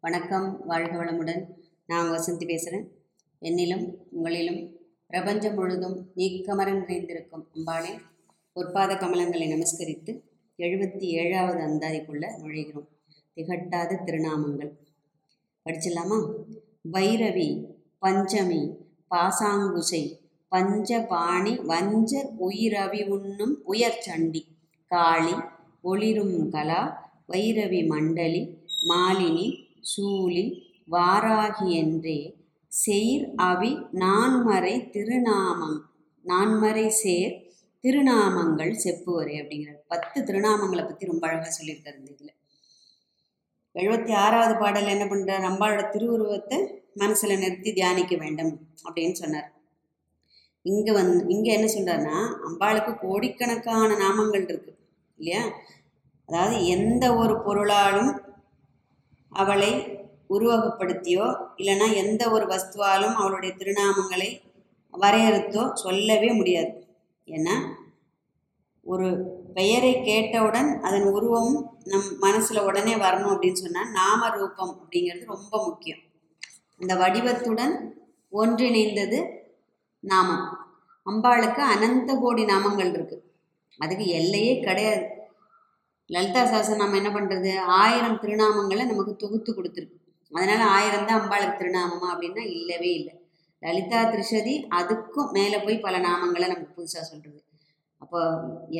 வணக்கம் வாழ்க வளமுடன். நான் வசந்தி பேசுகிறேன் என்னிலும் உங்களிலும் பிரபஞ்சம் முழுதும் நீக்கமர நிறைந்திருக்கும் அம்பாளே பொற்பாத கமலங்களை நமஸ்கரித்து எழுபத்தி ஏழாவது அந்தாதிக்குள்ளே நுழைகிறோம். திகட்டாத திருநாமங்கள். படிச்சிடலாமா? வைரவி பஞ்சமி பாசாங்குசை பஞ்சபாணி வஞ்ச உயிரவி உண்ணும் உயர் சண்டி காளி ஒளிரும் கலா வைரவி மண்டலி மாலினி சூலி வாராகி என்றே செயிர் அவி நான்மறை திருநாமம் நான்மறை சேர் திருநாமங்கள் செப்புவரே அப்படிங்கிறார். பத்து திருநாமங்களை பற்றி ரொம்ப அழகாக சொல்லியிருக்காரு இந்த இதில். எழுபத்தி ஆறாவது பாடல் என்ன பண்ணுறார் அம்பாளோட திருவுருவத்தை மனசில் நிறுத்தி தியானிக்க வேண்டும் அப்படின்னு சொன்னார். இங்கே வந்து இங்கே என்ன சொல்கிறாருன்னா அம்பாளுக்கு கோடிக்கணக்கான நாமங்கள் இருக்குது இல்லையா? அதாவது எந்த ஒரு பொருளாலும் அவளை உருவகப்படுத்தியோ இல்லைன்னா எந்த ஒரு வஸ்துவாலும் அவளுடைய திருநாமங்களை வரையறுத்தோ சொல்லவே முடியாது. ஏன்னா ஒரு பெயரை கேட்டவுடன் அதன் உருவம் நம் மனசில் உடனே வரணும் அப்படின்னு சொன்னால் நாம ரூபம் அப்படிங்கிறது ரொம்ப முக்கியம். அந்த வடிவத்துடன் ஒன்றிணைந்தது நாமம். அம்பாளுக்கு அனந்த கோடி நாமங்கள் இருக்குது அதுக்கு எல்லையே கிடையாது. லலிதா சாசனம் நம்ம என்ன பண்ணுறது ஆயிரம் திருநாமங்களை நமக்கு தொகுத்து கொடுத்துருக்கு. அதனால் ஆயிரம் தான் அம்பாளுக்கு திருநாமமா அப்படின்னா இல்லவே இல்லை. லலிதா திரிஷதி அதுக்கும் மேலே போய் பல நாமங்களை நமக்கு புதுசாக சொல்கிறது அப்போ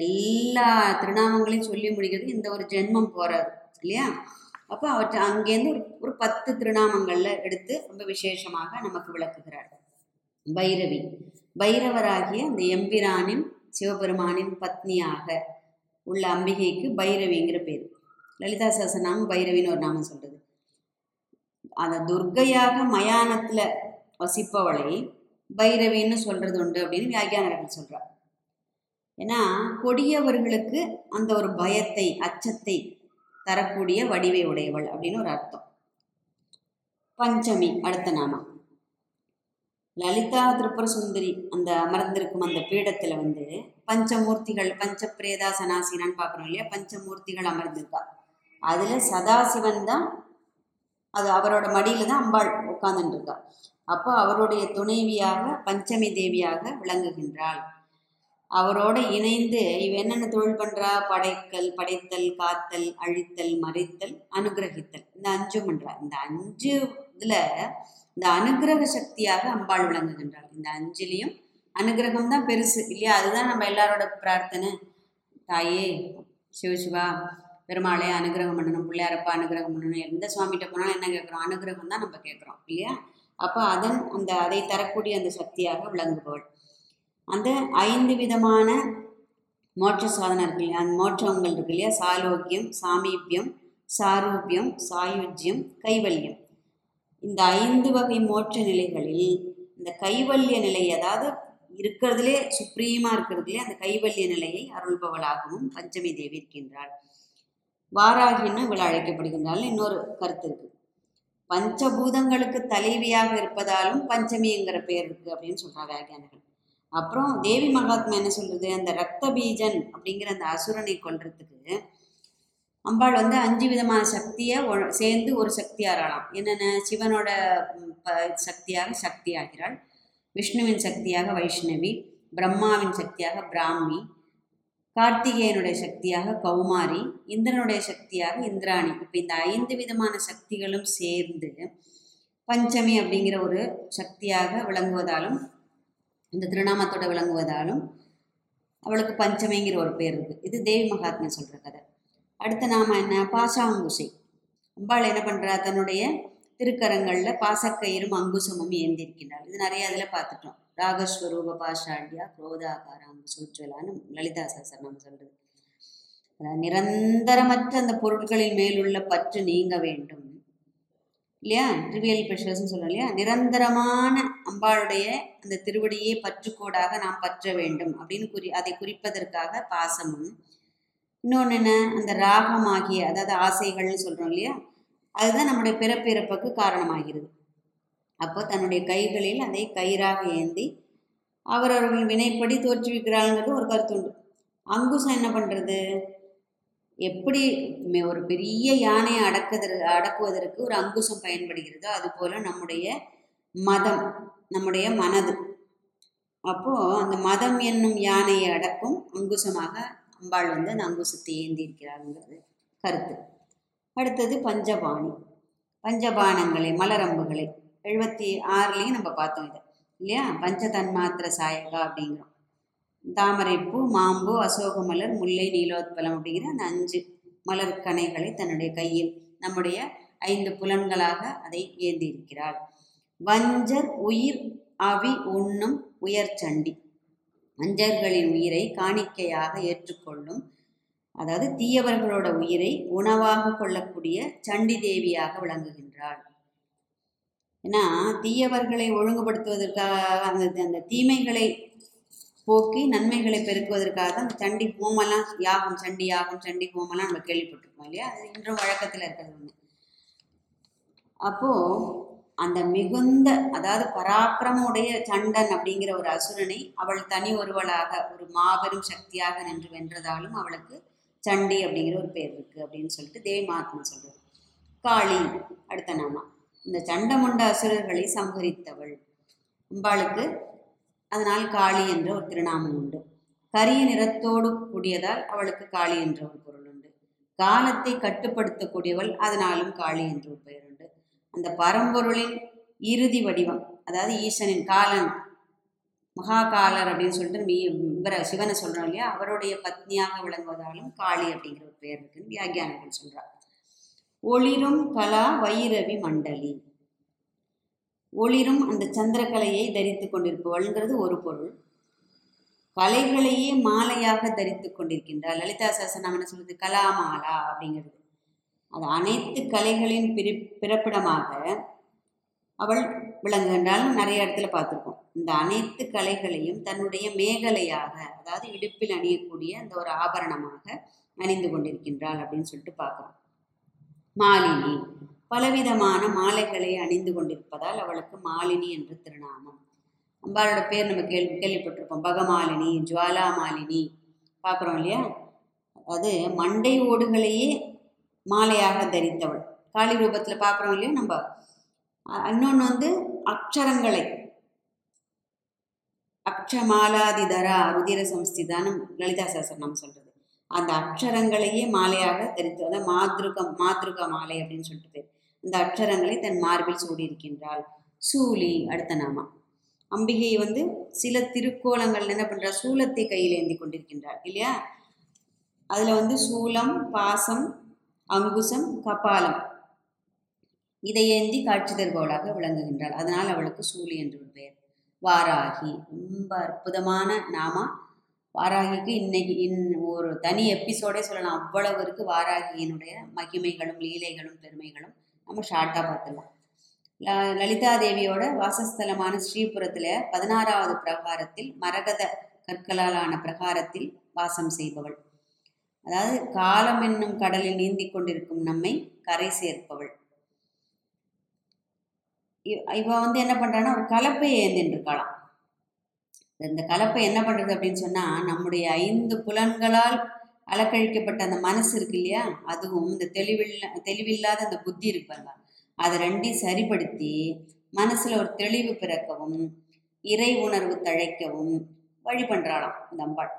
எல்லா திருநாமங்களையும் சொல்லி முடிக்கிறது இந்த ஒரு ஜென்மம் போகிறாரு இல்லையா? அப்போ அவற்றை அங்கேருந்து ஒரு ஒரு பத்து திருநாமங்களில் எடுத்து ரொம்ப விசேஷமாக நமக்கு விளக்குகிறார். பைரவி. பைரவராகிய அந்த எம்பிரானின் சிவபெருமானின் பத்னியாக உள்ள அம்பிகைக்கு பைரவிங்கிற பேர். லலிதா சஹஸ்ரநாமம் பைரவின்னு ஒரு நாமம் சொல்கிறது அந்த துர்க்கையாக மயானத்தில் வசிப்பவளை பைரவின்னு சொல்கிறது உண்டு அப்படின்னு வியாக்கியானர்கள் சொல்கிறார் ஏன்னா கொடியவர்களுக்கு அந்த ஒரு பயத்தை அச்சத்தை தரக்கூடிய வடிவை உடையவள் அப்படின்னு ஒரு அர்த்தம். பஞ்சமி அடுத்த நாமம். லலிதா திரிபுர சுந்தரி அந்த அமர்ந்திருக்கும் அந்த பீடத்தில் வந்து பஞ்சமூர்த்திகள் பஞ்சப்பிரேதா சனாசினான்னு பார்க்குறோம் இல்லையா? பஞ்சமூர்த்திகள் அமர்ந்திருக்கா அதில் சதாசிவன் தான் அது அவரோட மடியில் தான் அம்பாள் உட்கார்ந்துட்டுருக்கா. அப்போ அவருடைய துணைவியாக பஞ்சமி தேவியாக விளங்குகின்றாள். அவரோட இணைந்து இவ என்னென்ன தொழில் பண்ணுறா படைக்கல் படைத்தல் காத்தல் அழித்தல் மறைத்தல் அனுகிரகித்தல். இந்த அஞ்சும் பண்ணுறா இந்த அஞ்சு இதில் இந்த அனுகிரக சக்தியாக அம்பாள் விளங்குகின்றாள். இந்த அஞ்சிலையும் அனுகிரகம் தான் பெருசு இல்லையா? அதுதான் நம்ம எல்லாரோட பிரார்த்தனை. தாயே சிவசிவா பெருமாளே அனுகிரகம் பண்ணணும் பிள்ளையாரப்பா அனுகிரகம் பண்ணணும். எந்த சுவாமிகிட்ட போனாலும் என்ன கேட்குறோம்? அனுகிரகம் தான் நம்ம கேட்குறோம் இல்லையா? அப்போ அதன் அந்த அதை தரக்கூடிய அந்த சக்தியாக விளங்குபவள். அந்த ஐந்து விதமான மோட்ச சாதனை இருக்கு இல்லையா? அந்த மோட்சங்கள் இருக்கு இல்லையா? சாலோக்கியம் சாமீபியம் சாரூபியம் சாயுஜ்யம் கைவல்யம். இந்த ஐந்து வகை மோட்ச நிலைகளில் இந்த கைவல்ய நிலை அதாவது இருக்கிறதுலே சுப்ரீமாக இருக்கிறதுலே அந்த கைவல்ய நிலையை அருள்பவளாகவும் பஞ்சமி தேவி இருக்கின்றாள் வாராகின்னு இவள் அழைக்கப்படுகின்றாள் இன்னொரு கருத்து இருக்கு. பஞ்சபூதங்களுக்கு தலைவியாக இருப்பதாலும் பஞ்சமிங்கிற பேர் இருக்கு அப்படின்னு சொல்றா வியாக்கியானர்கள் அப்புறம் தேவி மகாத்மா என்ன சொல்றது? அந்த ரத்த பீஜன் அப்படிங்கிற அந்த அசுரனை கொல்றதுக்கு அம்பாள் வந்து அஞ்சு விதமான சக்தியை சேர்ந்து ஒரு சக்தி ஆறாளாம் என்னென்ன? சிவனோட சக்தியாக சக்தி ஆகிறாள் விஷ்ணுவின் சக்தியாக வைஷ்ணவி பிரம்மாவின் சக்தியாக பிராமி கார்த்திகேயனுடைய சக்தியாக கௌமாரி இந்திரனுடைய சக்தியாக இந்திராணி. இப்போ இந்த ஐந்து விதமான சக்திகளும் சேர்ந்து பஞ்சமி அப்படிங்கிற ஒரு சக்தியாக விளங்குவதாலும் இந்த திருநாமத்தோட விளங்குவதாலும் அவளுக்கு பஞ்சமிங்கிற ஒரு பேர் இருக்குது இது தேவி மகாத்மா சொல்கிற கதை. அடுத்து நாம் என்ன? பாசாங்குசை. அம்பாள் என்ன பண்ணுறா தன்னுடைய திருக்கரங்களில் பாசக்கயிறும் அங்குசமும் ஏந்திருக்கின்றாள் இது நிறைய அதில் பார்த்துட்டோம். ராகஸ்வரூப பாஷாண்டியா குரோதாகார அங்குசோஜ்வலான்னு லலிதா சாசர் நம்ம சொல்றது. நிரந்தரமற்ற அந்த பொருட்களின் மேலுள்ள பற்று நீங்க வேண்டும். இல்லையா? ட்ரிவியல் ப்ரெஷர்ஸ்னு சொல்கிறோம் இல்லையா? நிரந்தரமான அம்பாளுடைய அந்த திருவடியே பற்றுக்கோடாக நாம் பற்ற வேண்டும் அப்படின்னு குறி அதை குறிப்பதற்காக பாசமும். இன்னொன்று என்ன? அந்த ராகமாகிய அதாவது ஆசைகள்னு சொல்கிறோம் இல்லையா? அதுதான் நம்முடைய பிறப்பிறப்புக்கு காரணமாகிறது. அப்போ தன்னுடைய கைகளில் அதை கயிறாக ஏந்தி அவரவர்கள் வினைப்படி தோற்றுவிக்கிறாங்கிறது ஒரு கருத்துண்டு. அங்குசம் என்ன பண்ணுறது எப்படி ஒரு பெரிய யானையை அடக்குதற்கு அடக்குவதற்கு ஒரு அங்குசம் பயன்படுகிறதோ அதுபோல் நம்முடைய மதம் நம்முடைய மனது. அப்போது அந்த மதம் என்னும் யானையை அடக்கும் அங்குசமாக அம்பாள் வந்து அந்த அங்குசத்தை ஏந்தி இருக்கிறாருங்கிறது கருத்து. அடுத்தது பஞ்சபாணி. பஞ்சபானங்களை மலரம்புகளை. எழுபத்தி ஆறுலேயும் நம்ம பார்த்தோம் இதை. இல்லையா? பஞ்சதன்மாத்திர சாயகா அப்படிங்கிறோம். தாமரைப்பூ மாம்பு அசோக மலர் முல்லை நீலோத்பலம் அப்படிங்கிற அந்த அஞ்சு மலர் கணைகளை தன்னுடைய கையில் நம்முடைய ஐந்து புலன்களாக அதை ஏந்தியிருக்கிறாள் வஞ்சர் உயிர் அவி உண்ணும் உயர் சண்டி. வஞ்சர்களின் உயிரை காணிக்கையாக ஏற்றுக்கொள்ளும் அதாவது தீயவர்களோட உயிரை உணவாக கொள்ளக்கூடிய சண்டி தேவியாக விளங்குகின்றாள். ஏன்னா தீயவர்களை ஒழுங்குபடுத்துவதற்காக அந்த அந்த தீமைகளை போக்கி நன்மைகளை பெருக்குவதற்காக தான் அந்த சண்டி ஹோமெல்லாம் யாகம் சண்டி யாகம் சண்டி ஹோமெல்லாம் நம்ம கேள்விப்பட்டிருக்கோம் இல்லையா? அது இன்றும் வழக்கத்தில் இருக்கிறது ஒன்று அப்போது அந்த மிகுந்த அதாவது பராக்கிரமுடைய சண்டன் அப்படிங்கிற ஒரு அசுரனை அவள் தனி ஒருவளாக ஒரு மாபெரும் சக்தியாக நின்று வென்றதாலும் அவளுக்கு சண்டி அப்படிங்கிற ஒரு பேர் இருக்குது அப்படின்னு சொல்லிட்டு தேவி மகாத்மா சொல்கிறது காளி அடுத்த நாமா. இந்த சண்டமுண்ட அசுரர்களை சம்ஹரித்தவள். அம்பாளுக்கு அதனால் காளி என்ற ஒரு திருநாமம் உண்டு. கரிய நிறத்தோடு கூடியதால் அவளுக்கு காளி என்ற ஒரு பொருள் உண்டு. காலத்தை கட்டுப்படுத்தக்கூடியவள் அதனாலும் காளி என்ற ஒரு பெயர் உண்டு. அந்த பரம்பொருளின் இறுதி வடிவம் அதாவது ஈசனின் காலன் மகாகாலர் அப்படின்னு சொல்லிட்டு மீ இவரை சிவனை சொல்கிறோம் இல்லையா? அவருடைய பத்னியாக விளங்குவதாலும் காளி அப்படிங்கிற ஒரு பெயர் இருக்குன்னு வியாகியானங்கள் சொல்கிறார் ஒளிரும் கலா வைரவி மண்டலி. ஒளிரும் அந்த சந்திரகலையை தரித்து கொண்டிருப்பவள்ங்கிறது ஒரு பொருள். கலைகளையே மாலையாக தரித்து கொண்டிருக்கின்றார். லலிதா சாசன் என்ன சொல்றது கலாமாலா அப்படிங்கிறது. அது அனைத்து கலைகளின் பிரி பிறப்பிடமாக அவள் விளங்குகின்றாலும் நிறைய இடத்துல பார்த்துருக்கோம் இந்த அனைத்து கலைகளையும் தன்னுடைய மேகலையாக அதாவது இடுப்பில் அணியக்கூடிய அந்த ஒரு ஆபரணமாக அணிந்து கொண்டிருக்கின்றாள் அப்படின்னு சொல்லிட்டு பார்க்குறோம். மாலினி. பலவிதமான மாலைகளை அணிந்து கொண்டிருப்பதால் அவளுக்கு மாலினி என்று திருநாமம். அம்பாளோட பேர் நம்ம கேள்வி கேள்விப்பட்டிருப்போம். பகமாலினி ஜுவாலா மாலினி பார்க்குறோம் இல்லையா? அது மண்டை ஓடுகளையே மாலையாக தரித்தவள். காளி ரூபத்தில் பார்க்குறோம் இல்லையா நம்ம? இன்னொன்று வந்து அக்ஷரங்களை. அக்ஷமாலாதிதரா ருதிர சம்ஸ்திதான்னு லலிதா சாஸ்திரம் சொல்கிறது அந்த அக்ஷரங்களையே மாலையாக தெரித்து அதாவது மாத்ருகம் மாத்ருக மாலை அப்படின்னு சொல்லிட்டு பேர் அந்த அக்ஷரங்களை தன் மார்பில் சூடியிருக்கின்றாள். சூலி அடுத்த நாமா. அம்பிகை வந்து சில திருக்கோலங்கள் என்ன பண்றா? சூலத்தை கையில் ஏந்தி கொண்டிருக்கின்றாள் இல்லையா? அதில் வந்து சூலம் பாசம் அங்குசம் கபாலம். இதை ஏந்தி காட்சி தருபவளாக விளங்குகின்றாள். அதனால் அவளுக்கு சூலி என்று பெயர். வாராகி. ரொம்ப அற்புதமான நாமா? வாராகிக்கு இன்னைக்கு இன் ஒரு தனி எபிசோடே சொல்லலாம். அவ்வளவு இருக்கு வாராகியினுடைய மகிமைகளும் லீலைகளும் பெருமைகளும். நம்ம ஷார்ட்டாக பார்த்துடலாம். ல லலிதா தேவியோட வாசஸ்தலமான ஸ்ரீபுரத்தில் பதினாறாவது பிரகாரத்தில் மரகத கற்களால் ஆன பிரகாரத்தில் வாசம் செய்பவள். அதாவது காலம் என்னும் கடலில் நீந்தி கொண்டிருக்கும் நம்மை கரை சேர்ப்பவள். இவ வந்து என்ன பண்ணுறான்னா ஒரு கலப்பையை ஏந்தின்னு இருக்காளாம் இந்த கலப்பை என்ன பண்ணுறது அப்படின்னு சொன்னால் நம்முடைய ஐந்து புலன்களால் அலக்கழிக்கப்பட்ட அந்த மனசு இருக்கு இல்லையா அதுவும் இந்த தெளிவில்ல தெளிவில்லாத அந்த புத்தி இருப்பாங்க அதை ரெண்டையும் சரிப்படுத்தி மனசில் ஒரு தெளிவு பிறக்கவும் இறை உணர்வு தழைக்கவும் வழி பண்ணுறாளாம் இந்த அம்பாள்.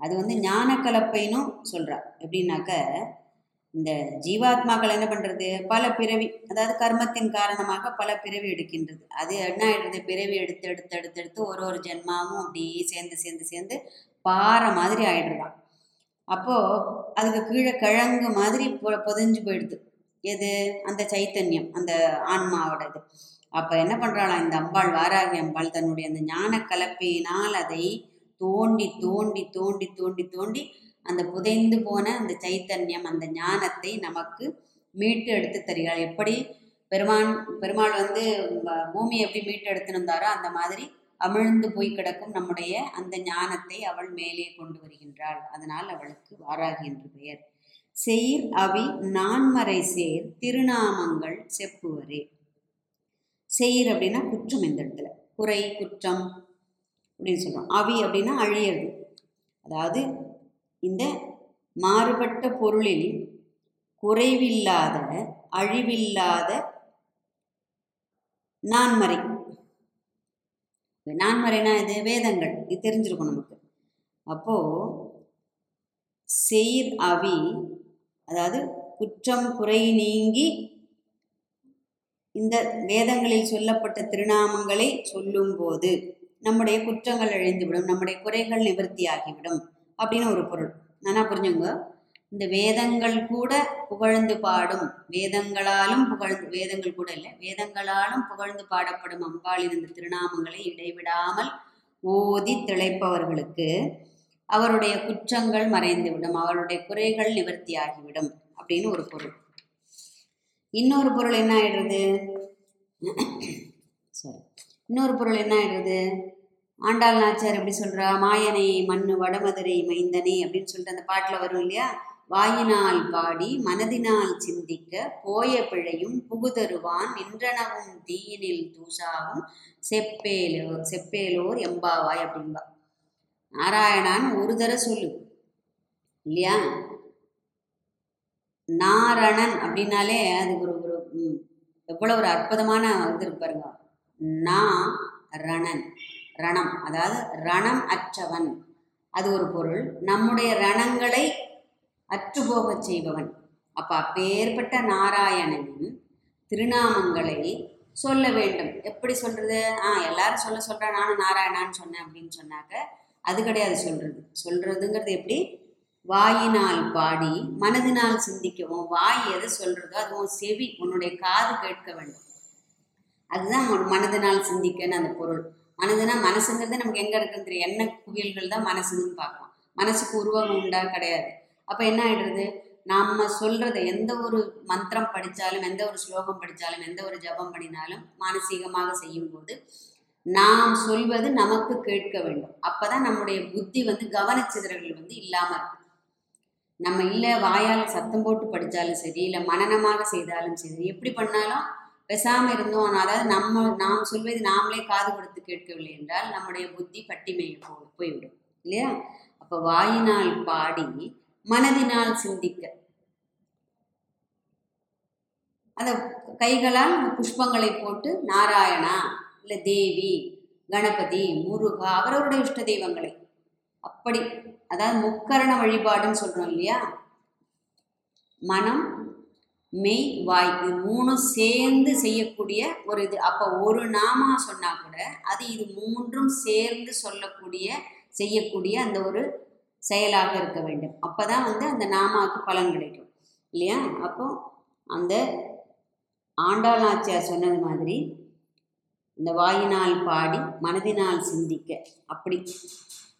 அது வந்து ஞான கலப்பைன்னு சொல்கிறார் எப்படின்னாக்க இந்த ஜீவாத்மாக்கள் என்ன பண்றது? பல பிறவி அதாவது கர்மத்தின் காரணமாக பல பிறவி எடுக்கின்றது. அது என்ன ஆயிடுது? பிறவி எடுத்து எடுத்து எடுத்து எடுத்து ஒரு ஒரு ஜென்மாவும் அப்படியே சேர்ந்து சேர்ந்து சேர்ந்து பாறை மாதிரி ஆயிடுறான் அப்போ அதுக்கு கீழே கிழங்கு மாதிரி புதஞ்சு போயிடுது. எது? அந்த சைத்தன்யம் அந்த ஆன்மாவோட இது அப்போ என்ன பண்றாளாம் இந்த அம்பாள் வாராகி அம்பாள் தன்னுடைய அந்த ஞான கலப்பையினால் அதை தோண்டி தோண்டி தோண்டி தோண்டி தோண்டி அந்த புதைந்து போன அந்த சைத்தன்யம் அந்த ஞானத்தை நமக்கு மீட்டு எடுத்து தருகிறார் எப்படி பெருமான் பெருமாள் வந்து பூமி பூமியை எப்படி மீட்டு எடுத்துன்னு வந்தாரோ அந்த மாதிரி அமிழ்ந்து போய் கிடக்கும் நம்முடைய அந்த ஞானத்தை அவள் மேலே கொண்டு வருகின்றாள். அதனால் அவளுக்கு வாராகி என்று பெயர். செயிர் அவி நான்மறை சேர் திருநாமங்கள் செப்புவரே. செயிர் அப்படின்னா குற்றம் இந்த இடத்துல. குறை குற்றம் அப்படின்னு சொல்கிறோம் அவி அப்படின்னா அழியிறது. அதாவது இந்த மாறுபட்ட பொருளில் குறைவில்லாத அழிவில்லாத நான்மறை. நான்மறைனா இது வேதங்கள் இது தெரிஞ்சிருக்கும் நமக்கு. அப்போது செயிர் அவி அதாவது குற்றம் குறை நீங்கி இந்த வேதங்களில் சொல்லப்பட்ட திருநாமங்களை சொல்லும்போது நம்முடைய குற்றங்கள் அழிந்துவிடும் நம்முடைய குறைகள் நிவர்த்தியாகிவிடும் அப்படின்னு ஒரு பொருள். நான் புரிஞ்சுங்க இந்த வேதங்கள் கூட புகழ்ந்து பாடும். வேதங்களாலும் புகழ்ந்து வேதங்கள் கூட இல்லை. வேதங்களாலும் புகழ்ந்து பாடப்படும் அம்பாளின் இந்த திருநாமங்களை இடைவிடாமல் ஓதி திளைப்பவர்களுக்கு அவருடைய குற்றங்கள் மறைந்துவிடும். அவருடைய குறைகள் நிவர்த்தியாகிவிடும் அப்படின்னு ஒரு பொருள். இன்னொரு பொருள் என்ன ஆயிடுறது? சாரி இன்னொரு பொருள் என்ன ஆயிடுறது? ஆண்டாள் நாச்சார் எப்படி சொல்கிறா மாயனை மண்ணு வடமதுரை மைந்தனே அப்படின்னு சொல்லிட்டு அந்த பாட்டில் வரும் இல்லையா? வாயினால் பாடி மனதினால் சிந்திக்க போய பிழையும் புகுதருவான் நின்றனவும் தீயினில் தூசாவும் செப்பேலோ செப்பேலோர் எம்பாவாய் அப்படின்பா நாராயணான் ஒரு தர சொல்லு இல்லையா? நாரணன் அப்படின்னாலே அது ஒரு ஒரு எவ்வளோ ஒரு அற்புதமான இது இருப்பாருங்க நா ரணன் ரணம். அதாவது ரணம் அற்றவன். அது ஒரு பொருள். நம்முடைய ரணங்களை அற்றுப்போகச் செய்பவன். அப்போ அப்பேற்பட்ட நாராயணனின் திருநாமங்களை சொல்ல வேண்டும். எப்படி சொல்றது? ஆ எல்லாரும் சொல்ல சொல்கிறேன் நானும் நாராயணான்னு சொன்னேன் அப்படின்னு சொன்னாக்க அது கிடையாது சொல்றது. சொல்றதுங்கிறது எப்படி? வாயினால் பாடி மனதினால் சிந்திக்கவும். வாய் எதை சொல்றதோ அது உன் செவி உன்னுடைய காது கேட்க வேண்டும். அதுதான் மனதினால் சிந்திக்கன்னு அந்த பொருள். மனதுனா மனசுங்கிறது நமக்கு எங்க இருக்குன்னு தெரியும். என்ன குவியல்கள் தான் மனசுன்னு பார்க்கலாம். மனசுக்கு உருவம் உண்டா கிடையாது. அப்ப என்ன ஆயிடுறது? நம்ம சொல்றத எந்த ஒரு மந்திரம் படித்தாலும் எந்த ஒரு ஸ்லோகம் படித்தாலும் எந்த ஒரு ஜபம் பண்ணினாலும் மானசீகமாக செய்யும்போது நாம் சொல்வது நமக்கு கேட்க வேண்டும். அப்பதான் நம்முடைய புத்தி வந்து கவனச்சிதறல்கள் வந்து இல்லாம இருக்கும். நம்ம இல்லை வாயால் சத்தம் போட்டு படித்தாலும் சரி இல்லை மனநமாக செய்தாலும் சரி எப்படி பண்ணாலும் பேசாமல் இருந்தோம் அதாவது நம்ம நாம் சொல்வது நாமளே காது கொடுத்து கேட்கவில்லை என்றால் நம்முடைய புத்தி பட்டிமையை போ போய்விடும். இல்லையா? அப்போ வாயினால் பாடி மனதினால் சிந்திக்க. அந்த கைகளால் புஷ்பங்களை போட்டு நாராயணா இல்லை தேவி கணபதி முருகா அவரவருடைய இஷ்ட தெய்வங்களை. அப்படி அதாவது முக்கரண வழிபாடுன்னு சொல்றோம் இல்லையா? மனம் மெய் வாய் இது மூணும் சேர்ந்து செய்யக்கூடிய ஒரு இது. அப்போ ஒரு நாமா சொன்னால் கூட அது இது மூன்றும் சேர்ந்து சொல்லக்கூடிய செய்யக்கூடிய அந்த ஒரு செயலாக இருக்க வேண்டும். அப்பதான் வந்து அந்த நாமாவுக்கு பலன் கிடைக்கும். இல்லையா? அப்போ அந்த ஆண்டாள் நாச்சியார் சொன்னது மாதிரி இந்த வாயினால் பாடி மனதினால் சிந்திக்க. அப்படி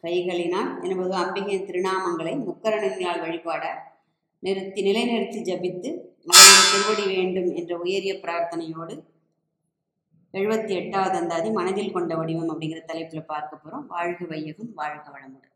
கைகளினால் என்பது அம்பிகையின் திருநாமங்களை முக்கரணங்களால் வழிபாட நிறுத்தி நிலைநிறுத்தி ஜபித்து அவரின் திருவடி வேண்டும் என்ற உயரிய பிரார்த்தனையோடு எழுபத்தி எட்டாவது அந்தாதி மனதில் கொண்ட வடிவம் அப்படிங்கிற தலைப்பில் பார்க்க போகிறோம் வாழ்க வையகம் வாழ்க வளமுடன்.